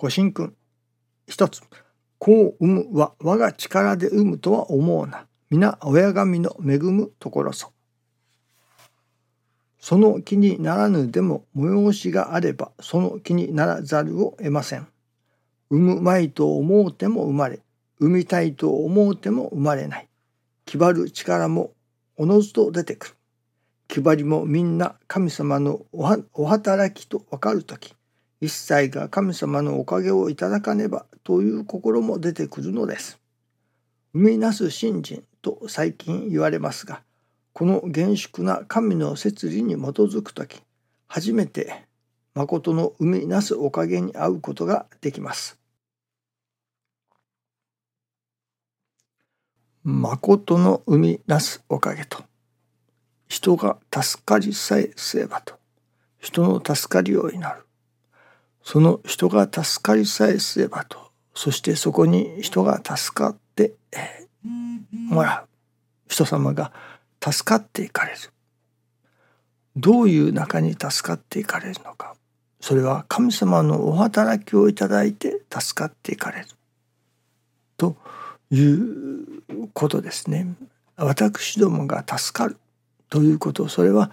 ご神君。一つ。子を産むは我が力で産むとは思うな。皆親神の恵むところぞ。その気にならぬでも催しがあればその気にならざるを得ません。産むまいと思うても生まれ、産みたいと思うても生まれない。気張る力もおのずと出てくる。気張りもみんな神様のお働きとわかるとき、一切が神様のおかげをいただかねばという心も出てくるのです。生みなす信心と最近言われますが、この厳粛な神の摂理に基づくとき、初めて誠の生みなすおかげに会うことができます。誠の生みなすおかげと、人が助かりさえすればと、人の助かりを祈る。その人が助かりさえすればと。そしてそこに人が助かってもらう。人様が助かっていかれる。どういう中に助かっていかれるのか。それは神様のお働きをいただいて助かっていかれる。ということですね。私どもが助かる。ということ。それは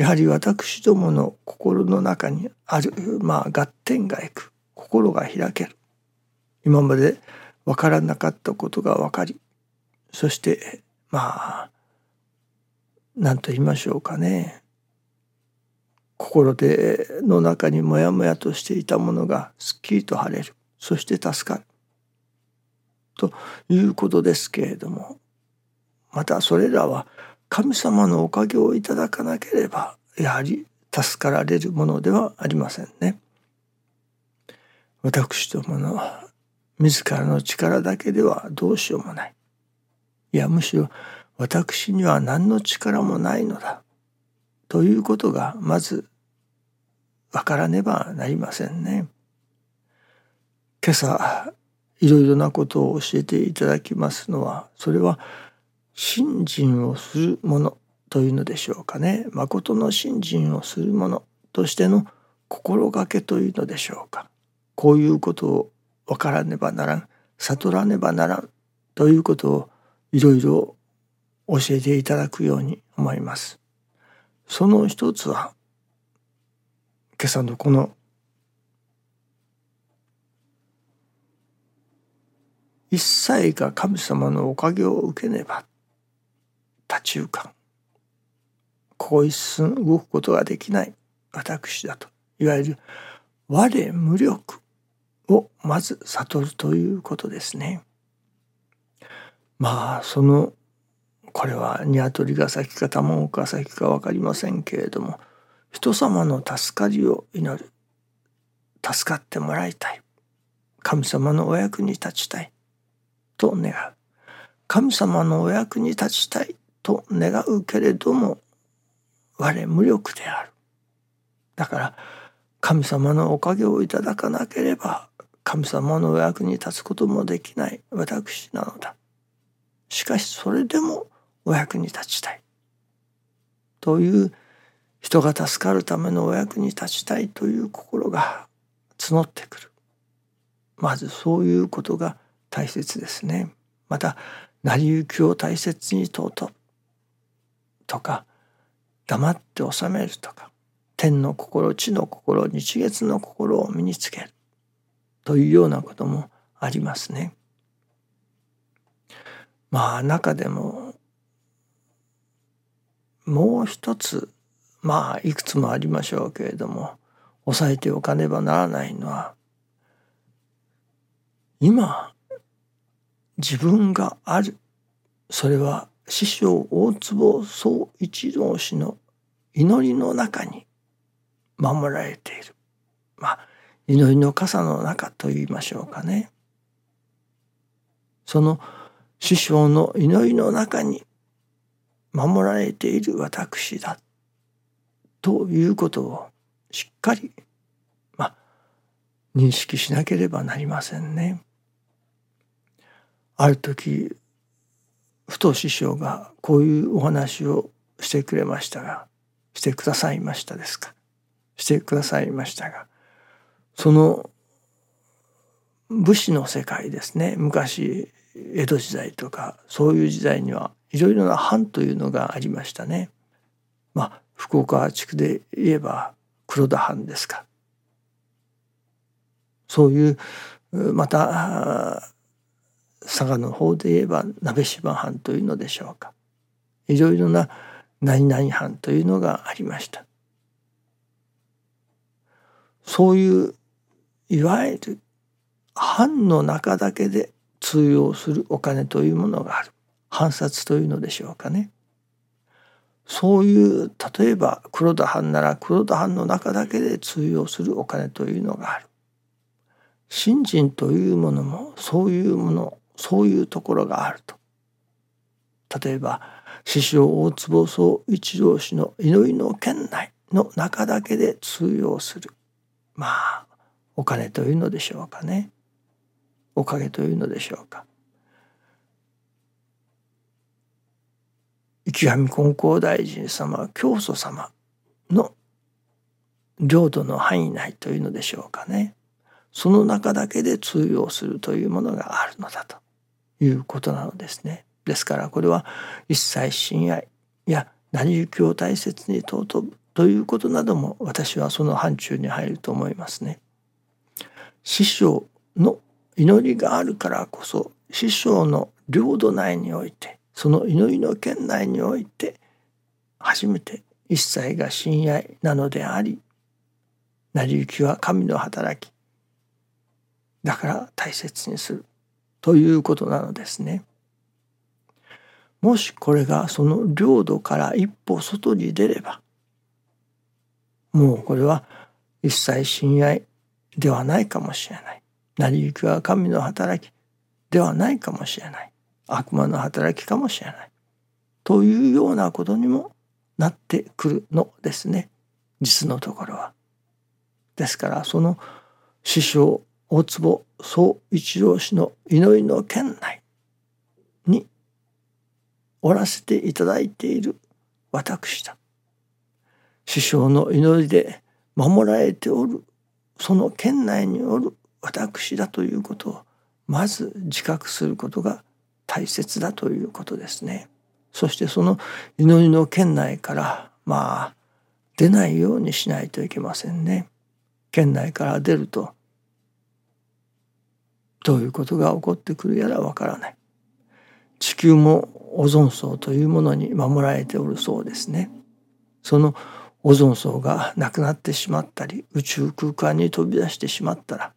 やはり私どもの心の中にあるまあ合点がいく心が開ける。今まで分からなかったことが分かりそしてまあ何と言いましょうかね。心での中にもやもやとしていたものがすっきりと晴れる。そして助かる。ということですけれどもまたそれらは神様のおかげをいただかなければやはり助かられるものではありませんね。私どもの自らの力だけではどうしようもない。いやむしろ私には何の力もないのだ。ということがまずわからねばなりませんね。今朝いろいろなことを教えていただきますのはそれは信心をするものというのでしょうかね。誠の信心をするものとしての心がけというのでしょうか。こういうことを分からねばならん。悟らねばならんということをいろいろ教えていただくように思います。その一つは今朝のこの一切が神様のおかげを受けねば多中間。ここ一寸動くことができない。私だと。いわゆる我無力をまず悟るということですね。まあそのこれは鶏が先か卵が先か分かりませんけれども人様の助かりを祈る。助かってもらいたい。神様のお役に立ちたい。と願う。神様のお役に立ちたいと願うけれども我無力である。だから神様のおかげをいただかなければ神様のお役に立つこともできない私なのだ。しかしそれでもお役に立ちたい。という人が助かるためのお役に立ちたいという心が募ってくる。まずそういうことが大切ですね。また成り行きを大切に尊うとか黙って収めるとか天の心地の心日月の心を身につけるというようなこともありますね。まあ中でももう一つまあいくつもありましょうけれども押さえておかねばならないのは今自分があるそれは師匠大坪宗一郎氏の祈りの中に守られているまあ祈りの傘の中と言いましょうかねその師匠の祈りの中に守られている私だということをしっかりまあ認識しなければなりませんね。ある時ふと師匠がこういうお話をしてくれましたがしてくださいましたですか？してくださいましたがその武士の世界ですね。昔江戸時代とかそういう時代にはいろいろな藩というのがありましたね。まあ福岡地区で言えば黒田藩ですか。そういうまた佐賀の方で言えば鍋島藩というのでしょうか。いろいろな何々藩というのがありました。そういういわゆる藩の中だけで通用するお金というものがある。藩札というのでしょうかね。そういう例えば黒田藩なら黒田藩の中だけで通用するお金というのがある。信心というものもそういうものそういうところがあると。例えば師匠大坪総一郎氏の祈りの圏内の中だけで通用する。まあお金というのでしょうかね。おかげというのでしょうか。池上金光大臣様教祖様の領土の範囲内というのでしょうかね。その中だけで通用するというものがあるのだと。いうことなのですね。ですからこれは一切親愛や何行きを大切に尊ぶということなども私はその範疇に入ると思いますね。師匠の祈りがあるからこそ師匠の領土内においてその祈りの圏内において初めて一切が親愛なのであり成り行きは神の働きだから大切にするということなのですね。もしこれがその領土から一歩外に出ればもうこれは一切親愛ではないかもしれない。成り行きは神の働きではないかもしれない。悪魔の働きかもしれない。というようなことにもなってくるのですね。実のところは。ですからその師匠大坪総一郎氏の祈りの圏内におらせていただいている私だ。師匠の祈りで守られておるその圏内におる私だということをまず自覚することが大切だということですね。そしてその祈りの圏内からまあ出ないようにしないといけませんね。県内から出るとどういうことが起こってくるやらわからない。地球もオゾン層というものに守られておるそうですね。そのオゾン層がなくなってしまったり宇宙空間に飛び出してしまったら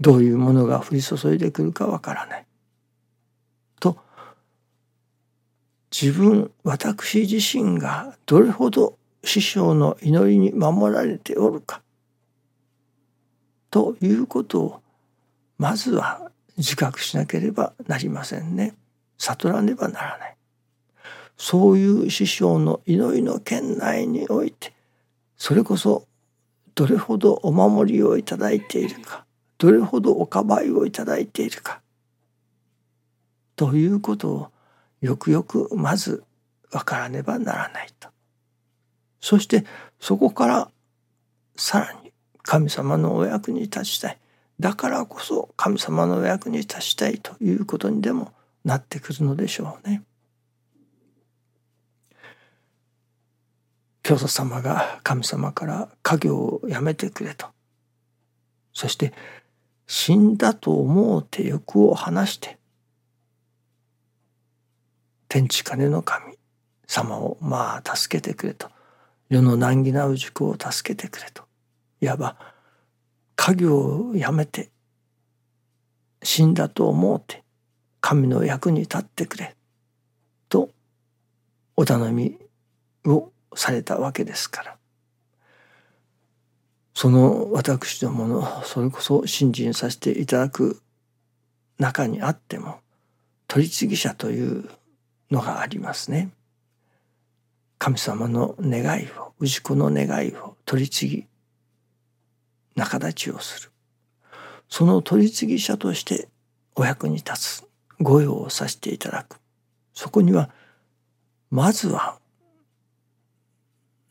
どういうものが降り注いでくるかわからない。と自分私自身がどれほど師匠の祈りに守られておるかということをまずは自覚しなければなりませんね。悟らねばならない。そういう師匠の祈りの圏内においてそれこそどれほどお守りをいただいているかどれほどおかばいをいただいているかということをよくよくまず分からねばならないと。そしてそこからさらに神様のお役に立ちたい。だからこそ神様のお役に立ちたいということにでもなってくるのでしょうね。教祖様が神様から家業をやめてくれと。そして死んだと思うて欲を離して天地金の神様をまあ助けてくれと。世の難儀な氏子を助けてくれと。いわば家業をやめて死んだと思うて神の役に立ってくれとお頼みをされたわけですからその私どものそれこそ信心させていただく中にあっても取り次ぎ者というのがありますね。神様の願いを氏子の願いを取り次ぎ仲立ちをする。その取り次ぎ者としてお役に立つ御用をさせていただく。そこにはまずは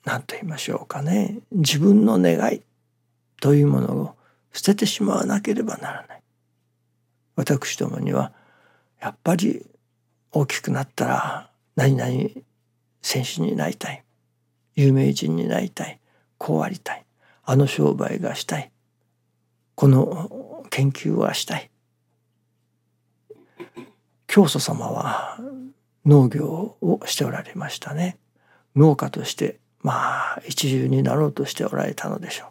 何と言いましょうかね自分の願いというものを捨ててしまわなければならない。私どもにはやっぱり大きくなったら何々選手になりたい有名人になりたいこうありたい。あの商売がしたい。この研究はしたい。教祖様は農業をしておられましたね。農家としてまあ一流になろうとしておられたのでしょう。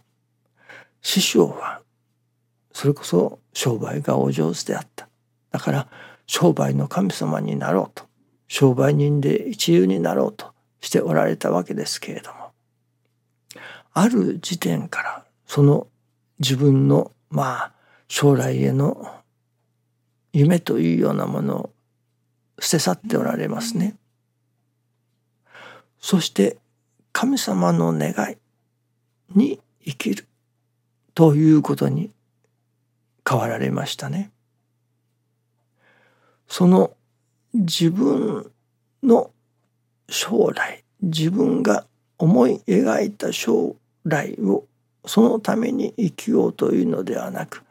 師匠はそれこそ商売がお上手であった。だから商売の神様になろうと。商売人で一流になろうとしておられたわけですけれども。ある時点からその自分のまあ将来への夢というようなものを捨て去っておられますね。そして神様の願いに生きるということに変わられましたね。その自分の将来自分が思い描いた将来をそのために生きようというのではなく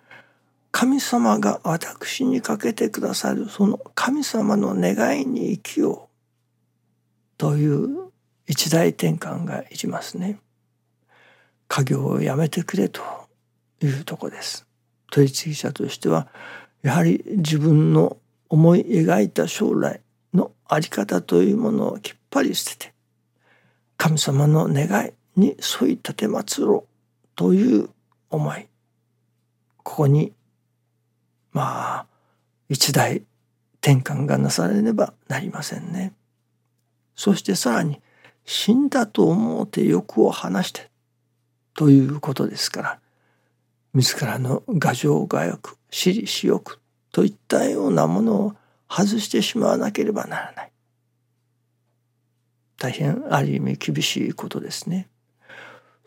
神様が私にかけてくださるその神様の願いに生きようという一大転換がいりますね。家業をやめてくれというとこです。取次者としてはやはり自分の思い描いた将来の在り方というものをきっぱり捨てて神様の願いに沿い立てまつろという思いここにまあ一大転換がなされねばなりませんね。そしてさらに死んだと思うて欲を話してということですから自らの牙城牙欲私利私欲といったようなものを外してしまわなければならない。大変ある意味厳しいことですね。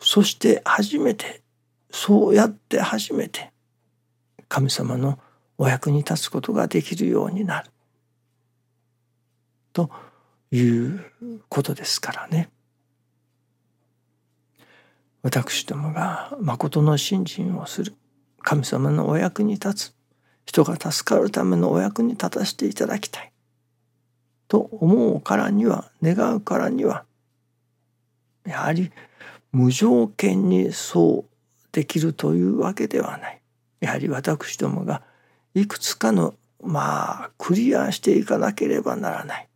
そして初めてそうやって初めて神様のお役に立つことができるようになる。ということですからね。私どもが誠の信心をする。神様のお役に立つ。人が助かるためのお役に立たせていただきたい。と思うからには願うからにはやはり無条件にそうできるというわけではない。やはり私どもがいくつかのまあクリアしていかなければならない。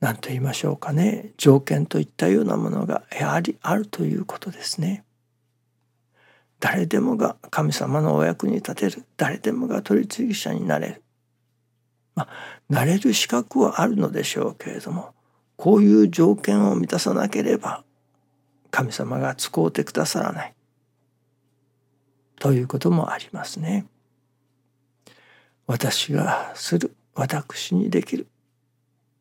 何と言いましょうかね。条件といったようなものがやはりあるということですね。誰でもが神様のお役に立てる。誰でもが取り次ぎ者になれる。まあなれる資格はあるのでしょうけれどもこういう条件を満たさなければ神様が使うてくださらない。ということもありますね。私がする私にできる。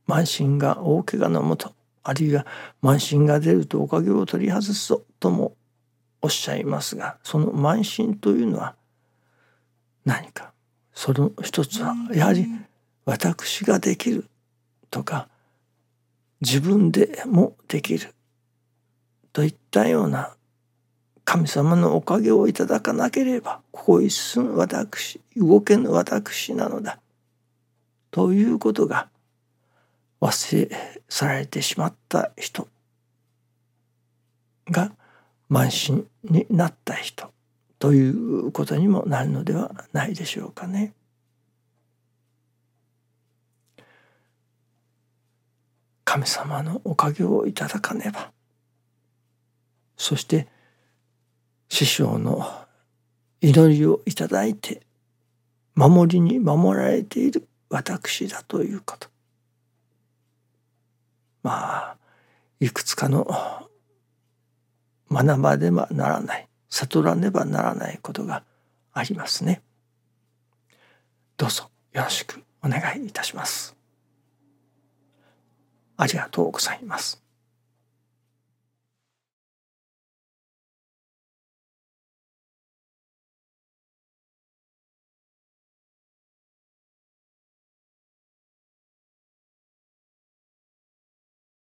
慢心が大怪我のもとあるいは慢心が出るとおかげを取り外すぞともおっしゃいますがその慢心というのは何かその一つはやはり私ができるとか自分でもできるといったような神様のおかげをいただかなければここ一寸私動けぬ私なのだということが忘れ去られてしまった人が慢心になった人ということにもなるのではないでしょうかね。神様のおかげをいただかねばそして師匠の祈りをいただいて守りに守られている私だということまあいくつかの学ばねばならない悟らねばならないことがありますね。どうぞよろしくお願いいたします。ありがとうございます。